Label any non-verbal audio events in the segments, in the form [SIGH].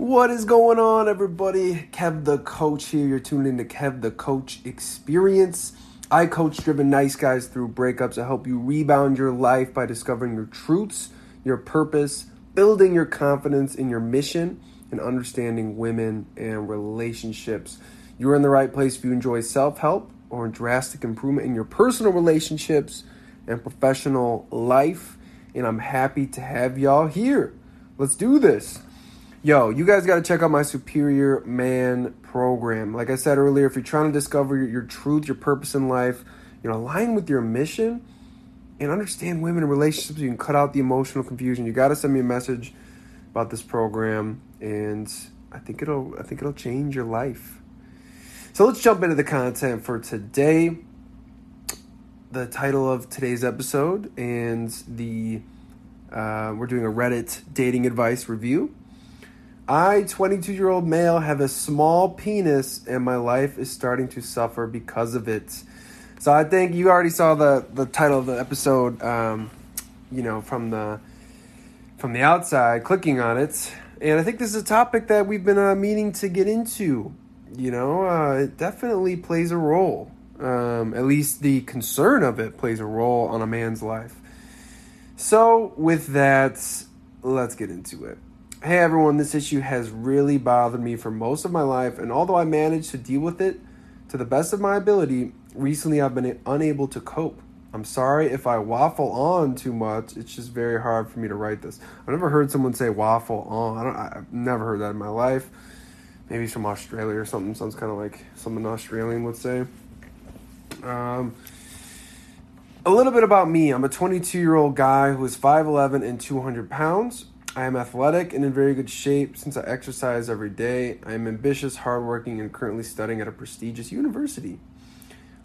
What is going on, everybody? Kev the Coach here. You're tuned in to Kev the Coach Experience. I coach driven nice guys through breakups. I help you rebound your life by discovering your truths, your purpose, building your confidence in your mission, and understanding women and relationships. You're in the right place if you enjoy self help or drastic improvement in your personal relationships and professional life. And I'm happy to have y'all here. Let's do this. Yo, you guys got to check out my Superior Man program. Like I said earlier, if you're trying to discover your, your truth, your purpose in life, you know, align with your mission and understand women and relationships, you can cut out the emotional confusion. You got to send me a message about this program, and I think it'll I think it'll change your life. So let's jump into the content for today. The title of today's episode and the uh, we're doing a Reddit dating advice review. I, 22 year old male, have a small penis and my life is starting to suffer because of it. So I think you already saw the, the title of the episode, um, you know, from the from the outside, clicking on it. And I think this is a topic that we've been uh, meaning to get into. You know, uh, it definitely plays a role. Um, at least the concern of it plays a role on a man's life. So, with that, let's get into it. Hey everyone, this issue has really bothered me for most of my life, and although I managed to deal with it to the best of my ability, recently I've been unable to cope. I'm sorry if I waffle on too much. It's just very hard for me to write this. I've never heard someone say waffle on. I don't. I've never heard that in my life. Maybe from Australia or something. Sounds kind of like something Australian would say. Um, a little bit about me. I'm a 22 year old guy who is 5'11 and 200 pounds. I am athletic and in very good shape since I exercise every day. I am ambitious, hardworking, and currently studying at a prestigious university.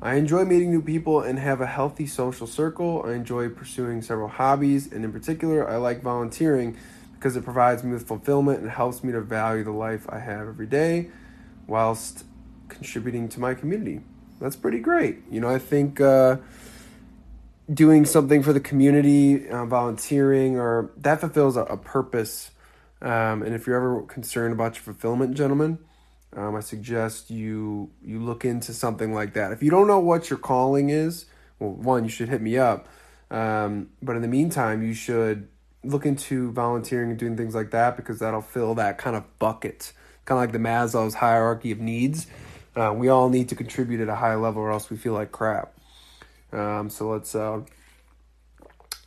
I enjoy meeting new people and have a healthy social circle. I enjoy pursuing several hobbies, and in particular, I like volunteering because it provides me with fulfillment and helps me to value the life I have every day whilst contributing to my community. That's pretty great. You know, I think. Uh, doing something for the community, uh, volunteering, or that fulfills a, a purpose. Um, and if you're ever concerned about your fulfillment, gentlemen, um, I suggest you you look into something like that. If you don't know what your calling is, well, one, you should hit me up. Um, but in the meantime, you should look into volunteering and doing things like that because that'll fill that kind of bucket, kind of like the Maslow's hierarchy of needs. Uh, we all need to contribute at a high level, or else we feel like crap. Um, so let's uh,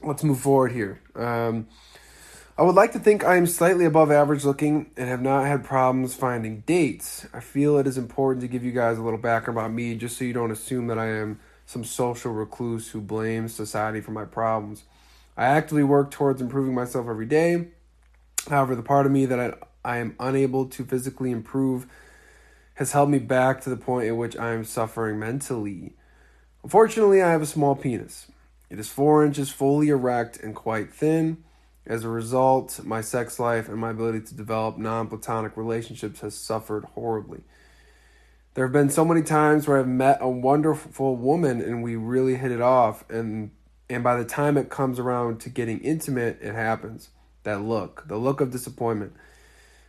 let's move forward here. Um, I would like to think I am slightly above average looking and have not had problems finding dates. I feel it is important to give you guys a little background about me just so you don't assume that I am some social recluse who blames society for my problems. I actively work towards improving myself every day. However, the part of me that I, I am unable to physically improve has held me back to the point at which I am suffering mentally. Unfortunately, I have a small penis. It is four inches fully erect and quite thin. As a result, my sex life and my ability to develop non platonic relationships has suffered horribly. There have been so many times where I've met a wonderful woman and we really hit it off, and, and by the time it comes around to getting intimate, it happens. That look, the look of disappointment.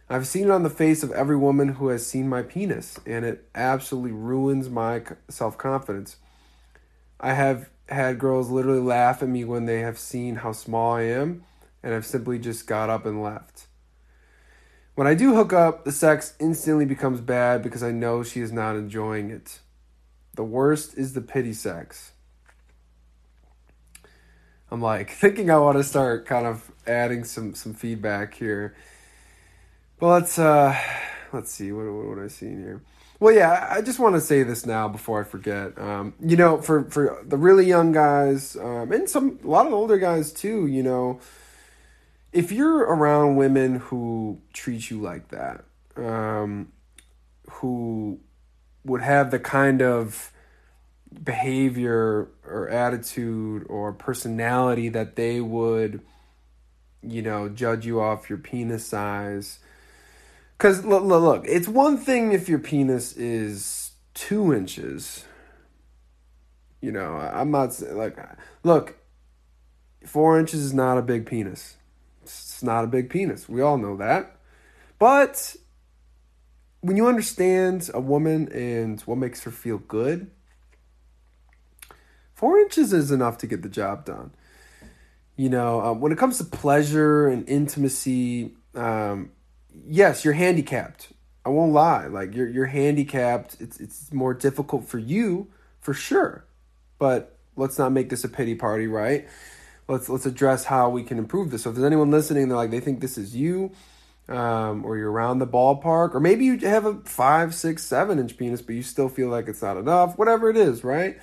I've seen it on the face of every woman who has seen my penis, and it absolutely ruins my self confidence. I have had girls literally laugh at me when they have seen how small I am and I've simply just got up and left. When I do hook up, the sex instantly becomes bad because I know she is not enjoying it. The worst is the pity sex. I'm like [LAUGHS] thinking I want to start kind of adding some some feedback here. But let's uh [SIGHS] let's see what what, what I see in here. Well, yeah, I just want to say this now before I forget. Um, you know, for for the really young guys, um, and some a lot of older guys too. You know, if you're around women who treat you like that, um, who would have the kind of behavior or attitude or personality that they would, you know, judge you off your penis size because look, look, look, it's one thing if your penis is two inches. You know, I'm not like, look, four inches is not a big penis. It's not a big penis. We all know that. But when you understand a woman and what makes her feel good, four inches is enough to get the job done. You know, um, when it comes to pleasure and intimacy, um, yes, you're handicapped. I won't lie. Like you're you're handicapped. It's it's more difficult for you for sure. But let's not make this a pity party, right? Let's let's address how we can improve this. So if there's anyone listening, they're like they think this is you, um, or you're around the ballpark, or maybe you have a five, six, seven inch penis, but you still feel like it's not enough. Whatever it is, right?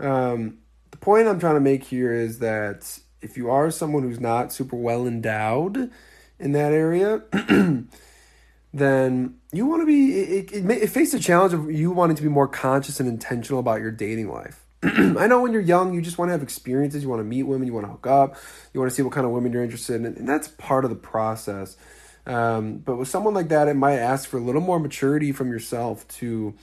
Um, the point I'm trying to make here is that if you are someone who's not super well endowed in that area. [CLEARS THROAT] then you want to be it, it, it faces a challenge of you wanting to be more conscious and intentional about your dating life [CLEARS THROAT] I know when you're young, you just want to have experiences. You want to meet women. You want to hook up. You want to see what kind of women you're interested in, and that's part of the process. Um, but with someone like that, it might ask for a little more maturity from yourself to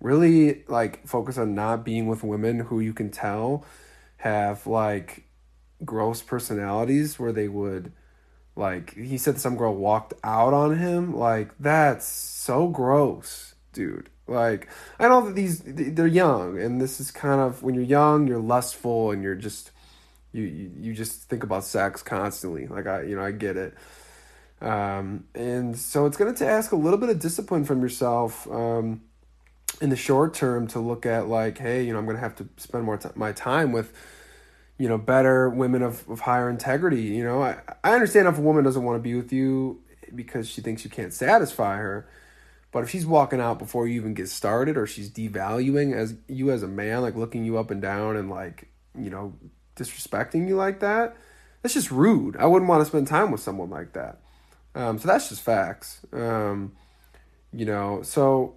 really like focus on not being with women who you can tell have like gross personalities where they would like he said some girl walked out on him like that's so gross dude like I know that these they're young, and this is kind of when you're young, you're lustful, and you're just you you, just think about sex constantly. Like I you know I get it. Um, and so it's going to ask a little bit of discipline from yourself um, in the short term to look at like, hey, you know, I'm going to have to spend more t- my time with, you know, better women of, of higher integrity. You know, I, I understand if a woman doesn't want to be with you because she thinks you can't satisfy her. But if she's walking out before you even get started, or she's devaluing as you as a man, like looking you up and down and like you know disrespecting you like that, that's just rude. I wouldn't want to spend time with someone like that. Um, so that's just facts. Um, you know, so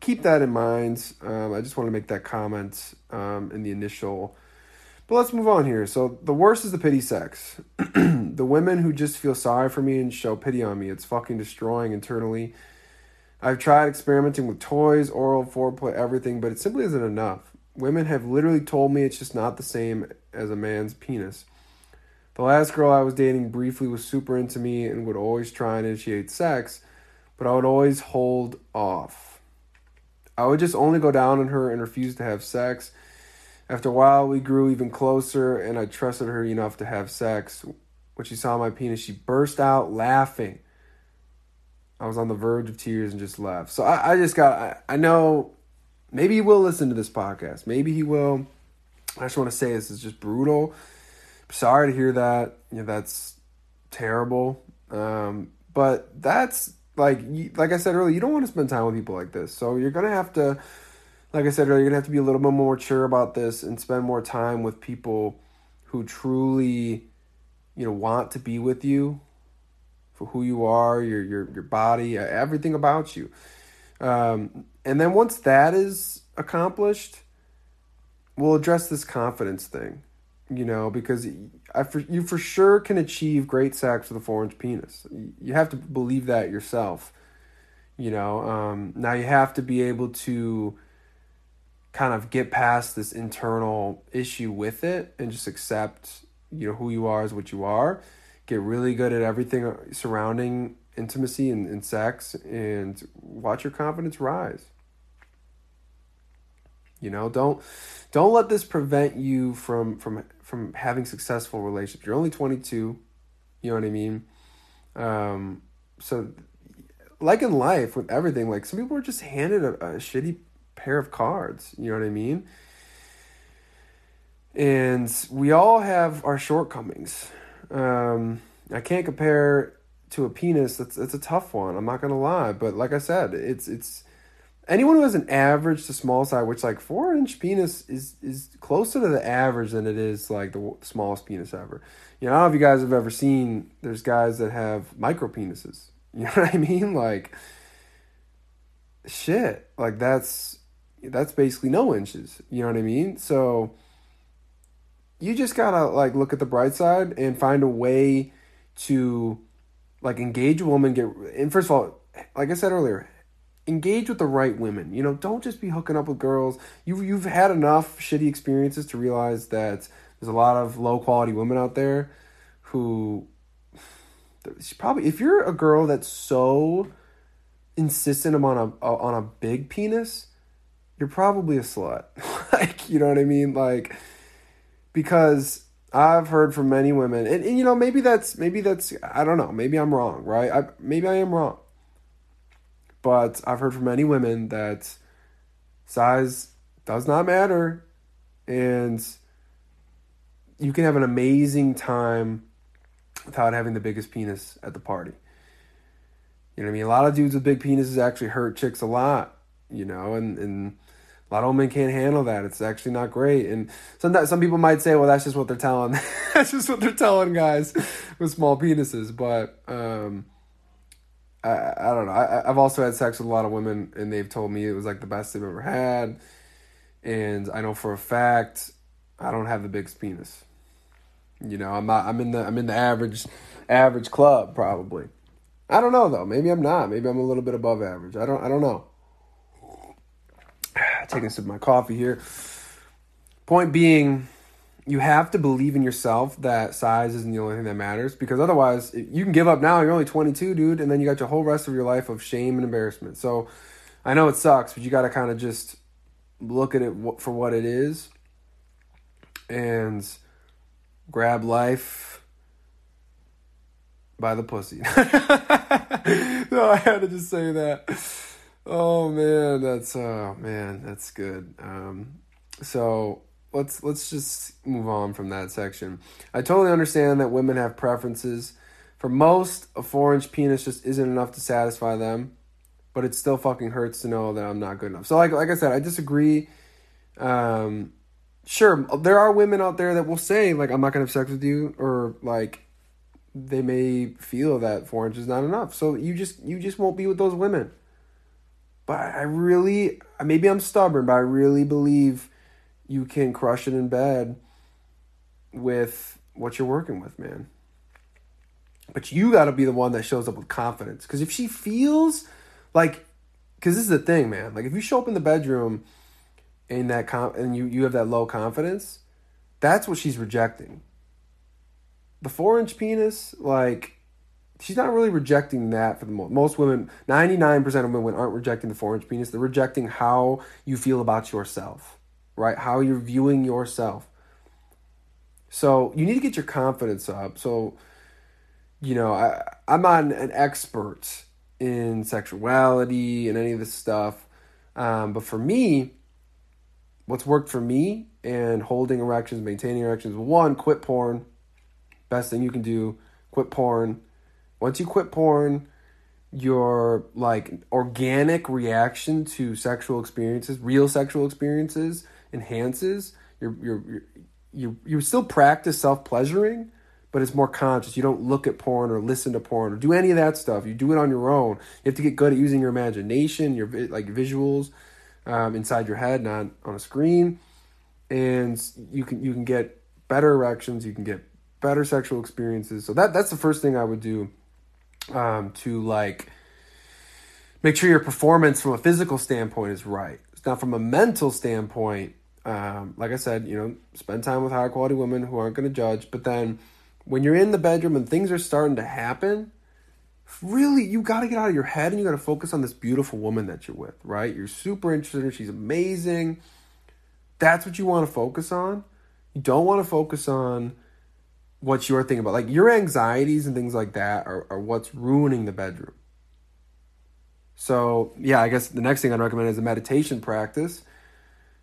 keep that in mind. Um, I just want to make that comment um, in the initial. But let's move on here. So the worst is the pity sex. [CLEARS THROAT] the women who just feel sorry for me and show pity on me. It's fucking destroying internally I've tried experimenting with toys, oral, foreplay, everything, but it simply isn't enough. Women have literally told me it's just not the same as a man's penis. The last girl I was dating briefly was super into me and would always try and initiate sex, but I would always hold off. I would just only go down on her and refuse to have sex. After a while, we grew even closer, and I trusted her enough to have sex. When she saw my penis, she burst out laughing. I was on the verge of tears and just left. So I, I just got, I, I know maybe he will listen to this podcast. Maybe he will. I just want to say this is just brutal. sorry to hear that. You know, that's terrible. Um, but that's like, like I said earlier, you don't want to spend time with people like this. So you're going to have to, like I said earlier, you're to have to be a little bit more mature about this and spend more time with people who truly, you know, want to be with you, for who you are, your your your body, everything about you. Um, and then once that is accomplished, we'll address this confidence thing. You know, because I for, you for sure can achieve great sex with a four inch penis. You have to believe that yourself. You know, um, now you have to be able to kind of get past this internal issue with it and just accept you know who you are is what you are. Get really good at everything surrounding intimacy and, and sex and watch your confidence rise. You know don't don't let this prevent you from from from having successful relationships. You're only 22 you know what i mean? Um so like in life with everything like some people are just handed a, a shitty pair of cards you know what i mean and we all have our shortcomings um, I can't compare to a penis. That's that's a tough one. I'm not gonna lie, but like I said, it's it's anyone who has an average to small size, which like four inch penis is is closer to the average than it is like the smallest penis ever. You know, I don't know if you guys have ever seen. There's guys that have micro penises. [LAUGHS] You know what I mean? Like shit. Like that's that's basically no inches. You know what I mean? So you just gotta like look at the bright side and find a way to like engage a woman get and first of all like i said earlier engage with the right women you know don't just be hooking up with girls you you've had enough shitty experiences to realize that there's a lot of low quality women out there who probably if you're a girl that's so insistent on a, on a big penis, you're probably a slut. [LAUGHS] like, you know what I mean? Like because I've heard from many women, and, and, you know, maybe that's maybe that's I don't know, maybe I'm wrong, right? I maybe I am wrong, but I've heard from many women that size does not matter, and you can have an amazing time without having the biggest penis at the party. You know what I mean? A lot of dudes with big penises actually hurt chicks a lot, you know, and and a lot of women can't handle that. It's actually not great. And sometimes some people might say, well, that's just what they're telling. [LAUGHS] that's just what they're telling guys with small penises. But um, I, I don't know. I, I've also had sex with a lot of women, and they've told me it was like the best they've ever had. And I know for a fact I don't have the biggest penis. You know, I'm not. I'm in the. I'm in the average, average club probably. I don't know though. Maybe I'm not. Maybe I'm a little bit above average. I don't. I don't know taking a sip of my coffee here. Point being, you have to believe in yourself that size isn't the only thing that matters because otherwise you can give up now. You're only 22, dude, and then you got your whole rest of your life of shame and embarrassment. So I know it sucks, but you got to kind of just look at it for what it is and grab life by the pussy. [LAUGHS] no, I had to just say that. Oh man, that's oh man, that's good. Um, so let's let's just move on from that section. I totally understand that women have preferences. For most, a four inch penis just isn't enough to satisfy them, but it still fucking hurts to know that I'm not good enough. So like like I said, I disagree. Um, sure, there are women out there that will say like I'm not gonna have sex with you, or like they may feel that four inches is not enough. So you just you just won't be with those women. But I really, maybe I'm stubborn, but I really believe you can crush it in bed with what you're working with, man. But you got to be the one that shows up with confidence. Because if she feels like, because this is the thing, man. Like if you show up in the bedroom and that com- and you you have that low confidence, that's what she's rejecting. The four inch penis, like she's not really rejecting that for the most. Most women, ninety nine percent of women aren't rejecting the four inch penis. They're rejecting how you feel about yourself, right? How you're viewing yourself. So you need to get your confidence up. So, you know, I I'm not an expert in sexuality and any of this stuff, um, but for me, what's worked for me and holding erections, maintaining erections, one, quit porn. Best thing you can do, quit porn once you quit porn, your like organic reaction to sexual experiences, real sexual experiences, enhances. Your your you you still practice self pleasuring, but it's more conscious. You don't look at porn or listen to porn or do any of that stuff. You do it on your own. You have to get good at using your imagination, your like visuals um, inside your head, not on a screen, and you can you can get better erections. You can get better sexual experiences. So that that's the first thing I would do um, to like make sure your performance from a physical standpoint is right. Now, from a mental standpoint, um, like I said, you know, spend time with higher quality women who aren't going to judge. But then when you're in the bedroom and things are starting to happen, really, you got to get out of your head and you got to focus on this beautiful woman that you're with, right? You're super interested in her. She's amazing. That's what you want to focus on. You don't want to focus on what you're thinking about. Like your anxieties and things like that are, are what's ruining the bedroom. So yeah, I guess the next thing I'd recommend is a meditation practice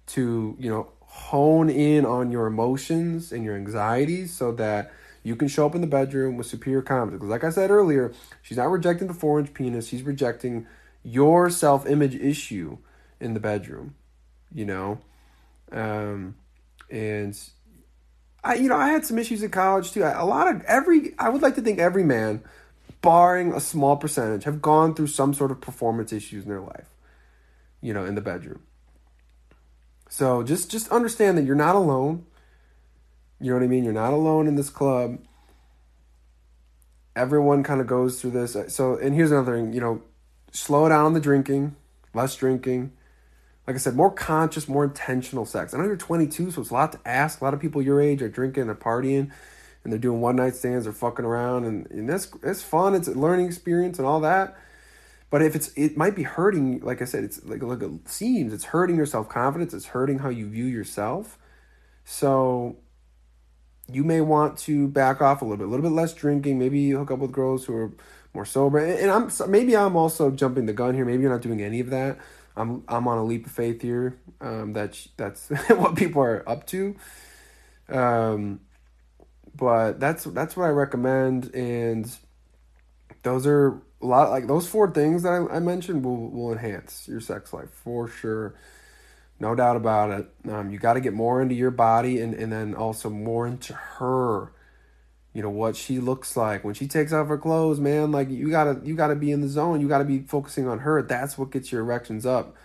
to, you know, hone in on your emotions and your anxieties so that you can show up in the bedroom with superior confidence. Because like I said earlier, she's not rejecting the four inch penis, she's rejecting your self image issue in the bedroom, you know? Um, and I, you know, I had some issues in college too. A lot of every, I would like to think every man, barring a small percentage, have gone through some sort of performance issues in their life, you know, in the bedroom. So just, just understand that you're not alone. You know what I mean? You're not alone in this club. Everyone kind of goes through this. So, and here's another thing, you know, slow down on the drinking, less drinking like I said, more conscious, more intentional sex. I know you're 22, so it's a lot to ask. A lot of people your age are drinking they're partying, and they're doing one night stands or fucking around and, and that's it's fun. It's a learning experience and all that. But if it's it might be hurting like i said it's like like it seems it's hurting your self-confidence it's hurting how you view yourself. So you may want to back off a little bit a little bit less drinking maybe hook up with girls who are more sober. And i'm maybe i'm also jumping the gun here maybe you're not doing any of that i'm i'm on a leap of faith here um that's that's [LAUGHS] what people are up to um but that's that's what I recommend, and those are a lot like those four things that I, I mentioned will will enhance your sex life for sure, no doubt about it. Um, you got to get more into your body, and and then also more into her. You know what she looks like when she takes off her clothes, man. Like you gotta you gotta be in the zone. You gotta be focusing on her. That's what gets your erections up.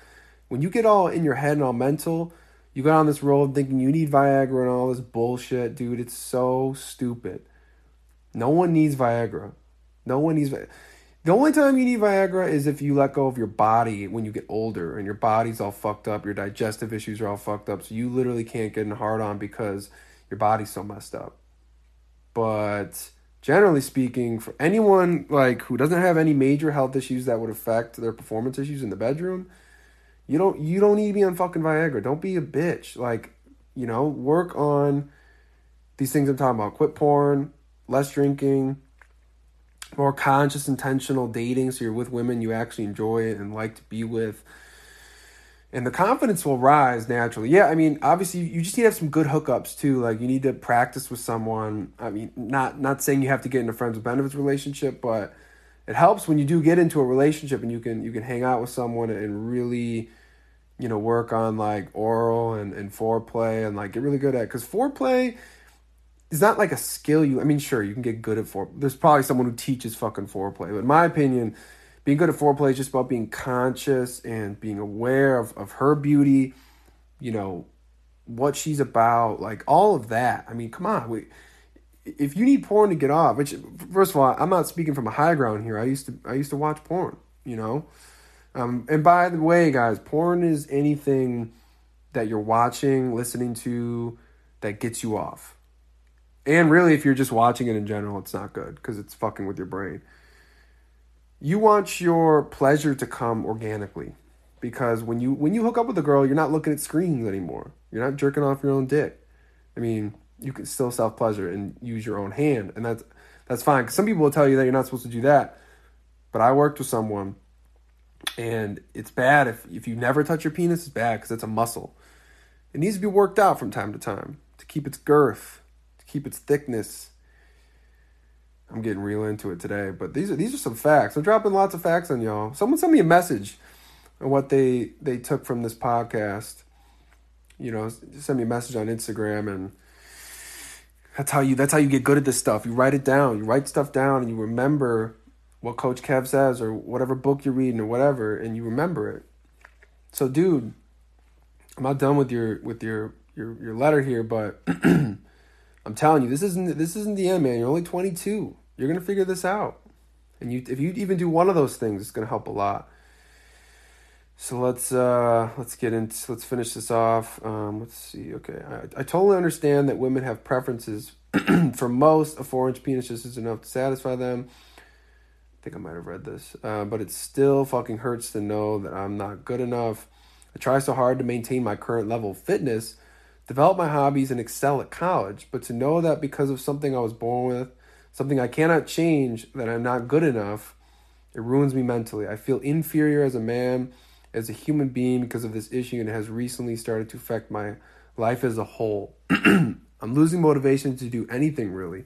When you get all in your head and all mental, you got on this road thinking you need Viagra and all this bullshit, dude. It's so stupid. No one needs Viagra. No one needs Viagra. The only time you need Viagra is if you let go of your body when you get older and your body's all fucked up, your digestive issues are all fucked up, so you literally can't get in hard on because your body's so messed up. But generally speaking, for anyone like who doesn't have any major health issues that would affect their performance issues in the bedroom, you don't you don't need to be on fucking Viagra. Don't be a bitch. Like, you know, work on these things I'm talking about. Quit porn, less drinking, more conscious, intentional dating. So you're with women you actually enjoy and like to be with. And the confidence will rise naturally. Yeah, I mean, obviously you just need to have some good hookups too. Like you need to practice with someone. I mean, not not saying you have to get into friends with benefits relationship, but it helps when you do get into a relationship and you can you can hang out with someone and really you know work on like oral and, and foreplay and like get really good at because foreplay is not like a skill you i mean sure you can get good at fore there's probably someone who teaches fucking foreplay but in my opinion being good at foreplay is just about being conscious and being aware of, of her beauty you know what she's about like all of that i mean come on we if you need porn to get off, which first of all, I'm not speaking from a high ground here. I used to I used to watch porn, you know. Um, and by the way, guys, porn is anything that you're watching, listening to that gets you off. And really, if you're just watching it in general, it's not good because it's fucking with your brain. You want your pleasure to come organically because when you when you hook up with a girl, you're not looking at screens anymore. You're not jerking off your own dick. I mean, you can still self pleasure and use your own hand, and that's that's fine. Cause some people will tell you that you're not supposed to do that, but I worked with someone, and it's bad if if you never touch your penis. It's bad because it's a muscle. It needs to be worked out from time to time to keep its girth, to keep its thickness. I'm getting real into it today, but these are these are some facts. I'm dropping lots of facts on y'all. Someone sent me a message on what they they took from this podcast. You know, send me a message on Instagram and that's how you that's how you get good at this stuff. You write it down. You write stuff down and you remember what Coach Kev says or whatever book you're reading or whatever, and you remember it. So, dude, I'm not done with your with your your your letter here, but [CLEARS THROAT] I'm telling you, this isn't this isn't the end, man. You're only 22. You're gonna figure this out, and you if you even do one of those things, it's gonna help a lot. So let's uh let's get into let's finish this off. Um, let's see. Okay, I, I totally understand that women have preferences. [CLEARS THROAT] For most, a four inch penis just is enough to satisfy them. I think I might have read this, uh, but it still fucking hurts to know that I'm not good enough. I try so hard to maintain my current level of fitness, develop my hobbies, and excel at college. But to know that because of something I was born with, something I cannot change, that I'm not good enough, it ruins me mentally. I feel inferior as a man as a human being because of this issue and it has recently started to affect my life as a whole. [CLEARS THROAT] I'm losing motivation to do anything really.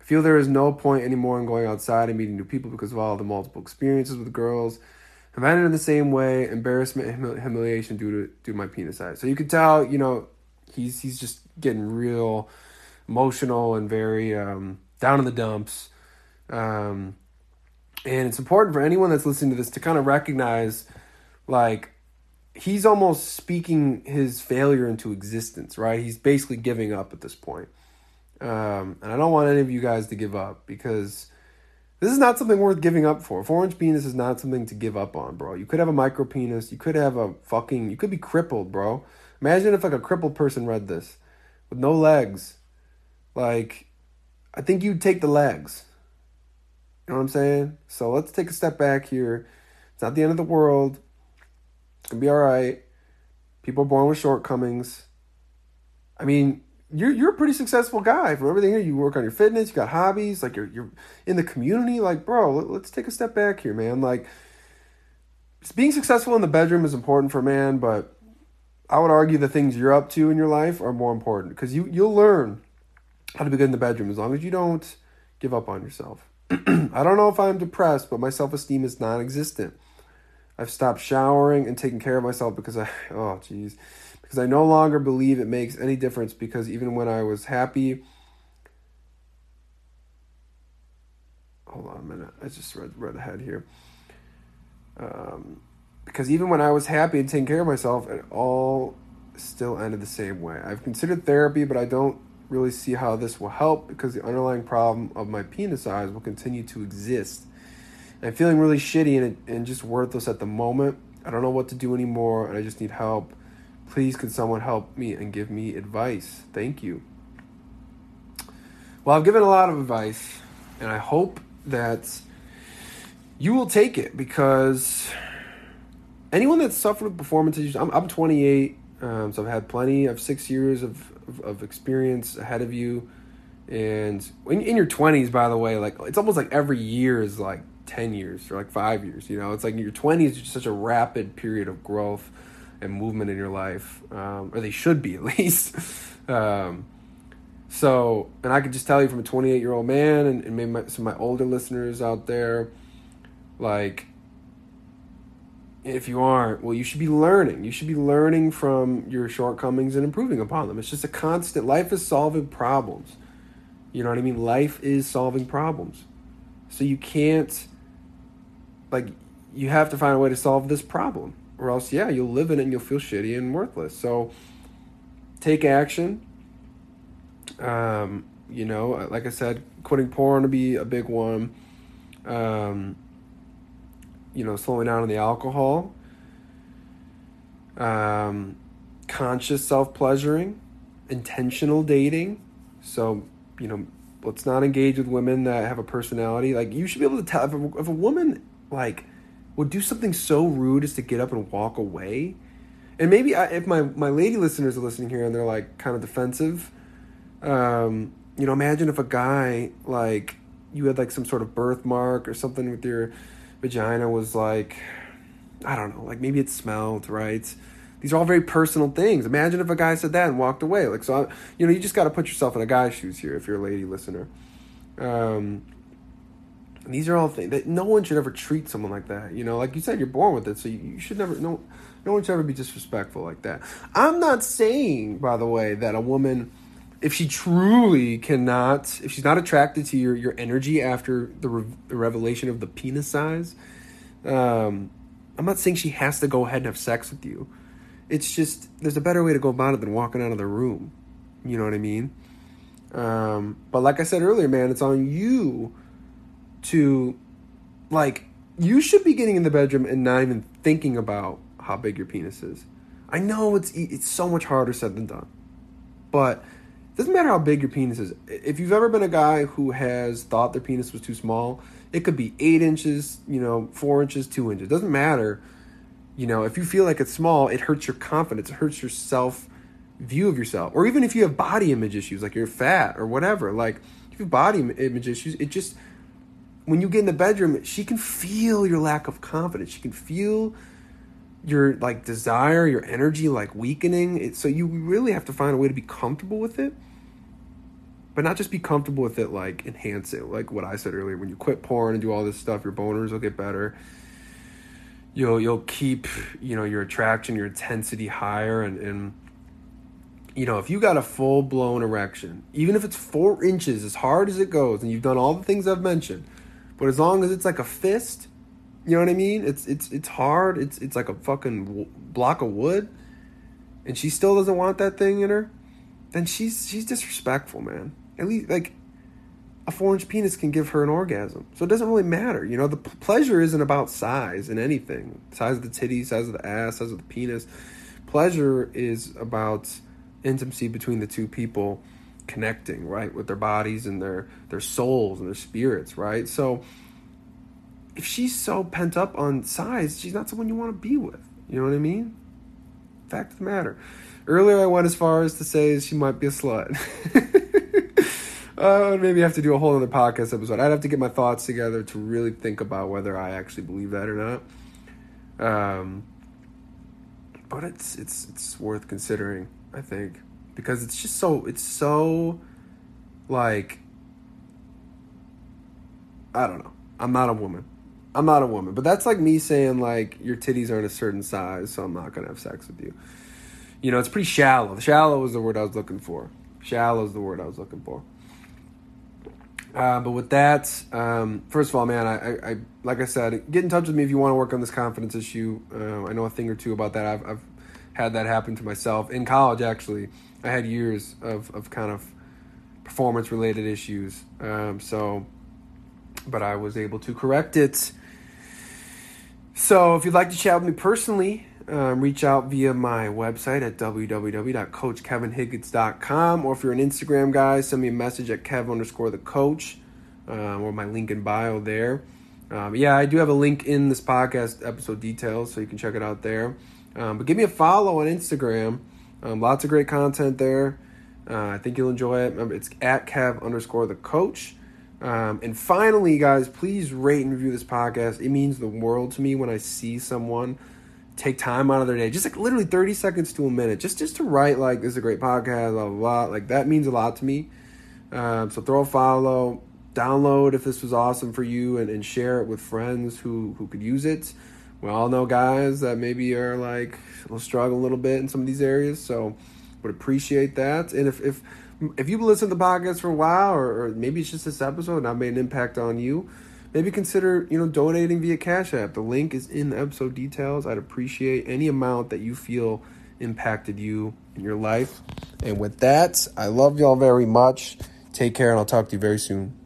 I feel there is no point anymore in going outside and meeting new people because of all the multiple experiences with girls. I've ended in the same way, embarrassment humiliation due to due to my penis size. So you can tell, you know, he's he's just getting real emotional and very um, down in the dumps. Um, and it's important for anyone that's listening to this to kind of recognize like he's almost speaking his failure into existence, right? He's basically giving up at this point. Um, and I don't want any of you guys to give up because this is not something worth giving up for. Four inch penis is not something to give up on, bro. You could have a micro penis. You could have a fucking. You could be crippled, bro. Imagine if like a crippled person read this with no legs. Like, I think you'd take the legs. You know what I'm saying? So let's take a step back here. It's not the end of the world. It's gonna be all right. People are born with shortcomings. I mean, you're you're a pretty successful guy from everything here. You work on your fitness, you got hobbies, like you're you're in the community. Like, bro, let, us take a step back here, man. Like, being successful in the bedroom is important for a man, but I would argue the things you're up to in your life are more important because you you'll learn how to be good in the bedroom as long as you don't give up on yourself. [CLEARS THROAT] I don't know if I'm depressed, but my self esteem is non existent. I've stopped showering and taking care of myself because I [LAUGHS] oh jeez because I no longer believe it makes any difference because even when I was happy hold on a minute I just read read ahead here um, because even when I was happy and taking care of myself it all still ended the same way I've considered therapy but I don't really see how this will help because the underlying problem of my penis size will continue to exist I'm feeling really shitty and, and just worthless at the moment I don't know what to do anymore and I just need help Please, can someone help me and give me advice? Thank you. Well, I've given a lot of advice, and I hope that you will take it because anyone that's suffered with performance issues, I'm, I'm 28, um, so I've had plenty of six years of, of, of experience ahead of you. And in, in your 20s, by the way, like it's almost like every year is like 10 years or like five years, you know? It's like your 20s is just such a rapid period of growth and movement in your life, um, or they should be [LAUGHS] at least. um, so, and I could just tell you from a 28 year old man, and, and maybe my, some of my older listeners out there, like, if you aren't, well, you should be learning. You should be learning from your shortcomings and improving upon them. It's just a constant. Life is solving problems. You know what I mean? Life is solving problems. So you can't, like, you have to find a way to solve this problem or else yeah you'll live in it and you'll feel shitty and worthless so take action um, you know like i said quitting porn to be a big one um, you know slowing down on the alcohol um, conscious self-pleasuring intentional dating so you know let's not engage with women that have a personality like you should be able to tell if a, if a woman like would do something so rude as to get up and walk away. And maybe I, if my, my lady listeners are listening here and they're like kind of defensive, um, you know, imagine if a guy like you had like some sort of birthmark or something with your vagina was like, I don't know, like maybe it smelled, right? These are all very personal things. Imagine if a guy said that and walked away. Like, so, I, you know, you just got to put yourself in a guy's shoes here if you're a lady listener. Um, these are all things that no one should ever treat someone like that. You know, like you said, you're born with it, so you, you should never no no one should ever be disrespectful like that. I'm not saying, by the way, that a woman, if she truly cannot, if she's not attracted to your your energy after the, re- the revelation of the penis size, um, I'm not saying she has to go ahead and have sex with you. It's just there's a better way to go about it than walking out of the room. You know what I mean? Um, but like I said earlier, man, it's on you to like you should be getting in the bedroom and not even thinking about how big your penis is. I know it's it's so much harder said than done. But doesn't matter how big your penis is. If you've ever been a guy who has thought their penis was too small, it could be eight inches, you know, four inches, two inches. It doesn't matter. You know, if you feel like it's small, it hurts your confidence. It hurts your self view of yourself. Or even if you have body image issues, like you're fat or whatever, like if you have body image issues, it just when you get in the bedroom, she can feel your lack of confidence. She can feel your like desire, your energy like weakening. It, so you really have to find a way to be comfortable with it. But not just be comfortable with it, like enhance it. Like what I said earlier, when you quit porn and do all this stuff, your boners will get better. You'll you'll keep you know your attraction, your intensity higher, and and you know if you got a full blown erection, even if it's four inches, as hard as it goes, and you've done all the things I've mentioned, but as long as it's like a fist, you know what I mean? It's it's it's hard. It's it's like a fucking block of wood, and she still doesn't want that thing in her. Then she's she's disrespectful, man. At least like a four inch penis can give her an orgasm, so it doesn't really matter. You know, the p- pleasure isn't about size in anything. Size of the titty, size of the ass, size of the penis. Pleasure is about intimacy between the two people connecting, right, with their bodies and their their souls and their spirits, right? So if she's so pent up on size, she's not someone you want to be with. You know what I mean? Fact of the matter. Earlier, I went as far as to say she might be a slut. [LAUGHS] uh, maybe have to do a whole other podcast episode. I'd have to get my thoughts together to really think about whether I actually believe that or not. Um, but it's it's it's worth considering, I think, because it's just so it's so like I don't know. I'm not a woman. I'm not a woman, but that's like me saying like your titties aren't a certain size, so I'm not gonna have sex with you. You know, it's pretty shallow. Shallow is the word I was looking for. Shallow is the word I was looking for. Uh, but with that, um, first of all, man, I, I, like I said, get in touch with me if you want to work on this confidence issue. Uh, I know a thing or two about that. I've, I've had that happen to myself in college. Actually, I had years of, of kind of performance related issues. Um, so, but I was able to correct it so if you'd like to chat with me personally, um, reach out via my website at www.coachkevinhiggins.com. Or if you're an Instagram guy, send me a message at kev underscore the coach um, or my link in bio there. Um, yeah, I do have a link in this podcast episode details, so you can check it out there. Um, but give me a follow on Instagram. Um, lots of great content there. Uh, I think you'll enjoy it. Remember, it's at kev underscore the coach. Um, and finally, guys, please rate and review this podcast. It means the world to me when I see someone take time out of their day, just like literally 30 seconds to a minute, just just to write like this is a great podcast, blah blah blah. Like that means a lot to me. Um, so throw a follow, download if this was awesome for you, and, and share it with friends who who could use it. We all know guys that maybe are like will struggle a little bit in some of these areas, so would appreciate that. And if if if you've listened to the podcast for a while, or, or maybe it's just this episode and I've made an impact on you, maybe consider you know donating via Cash App. The link is in the episode details. I'd appreciate any amount that you feel impacted you in your life. And with that, I love y'all very much. Take care, and I'll talk to you very soon.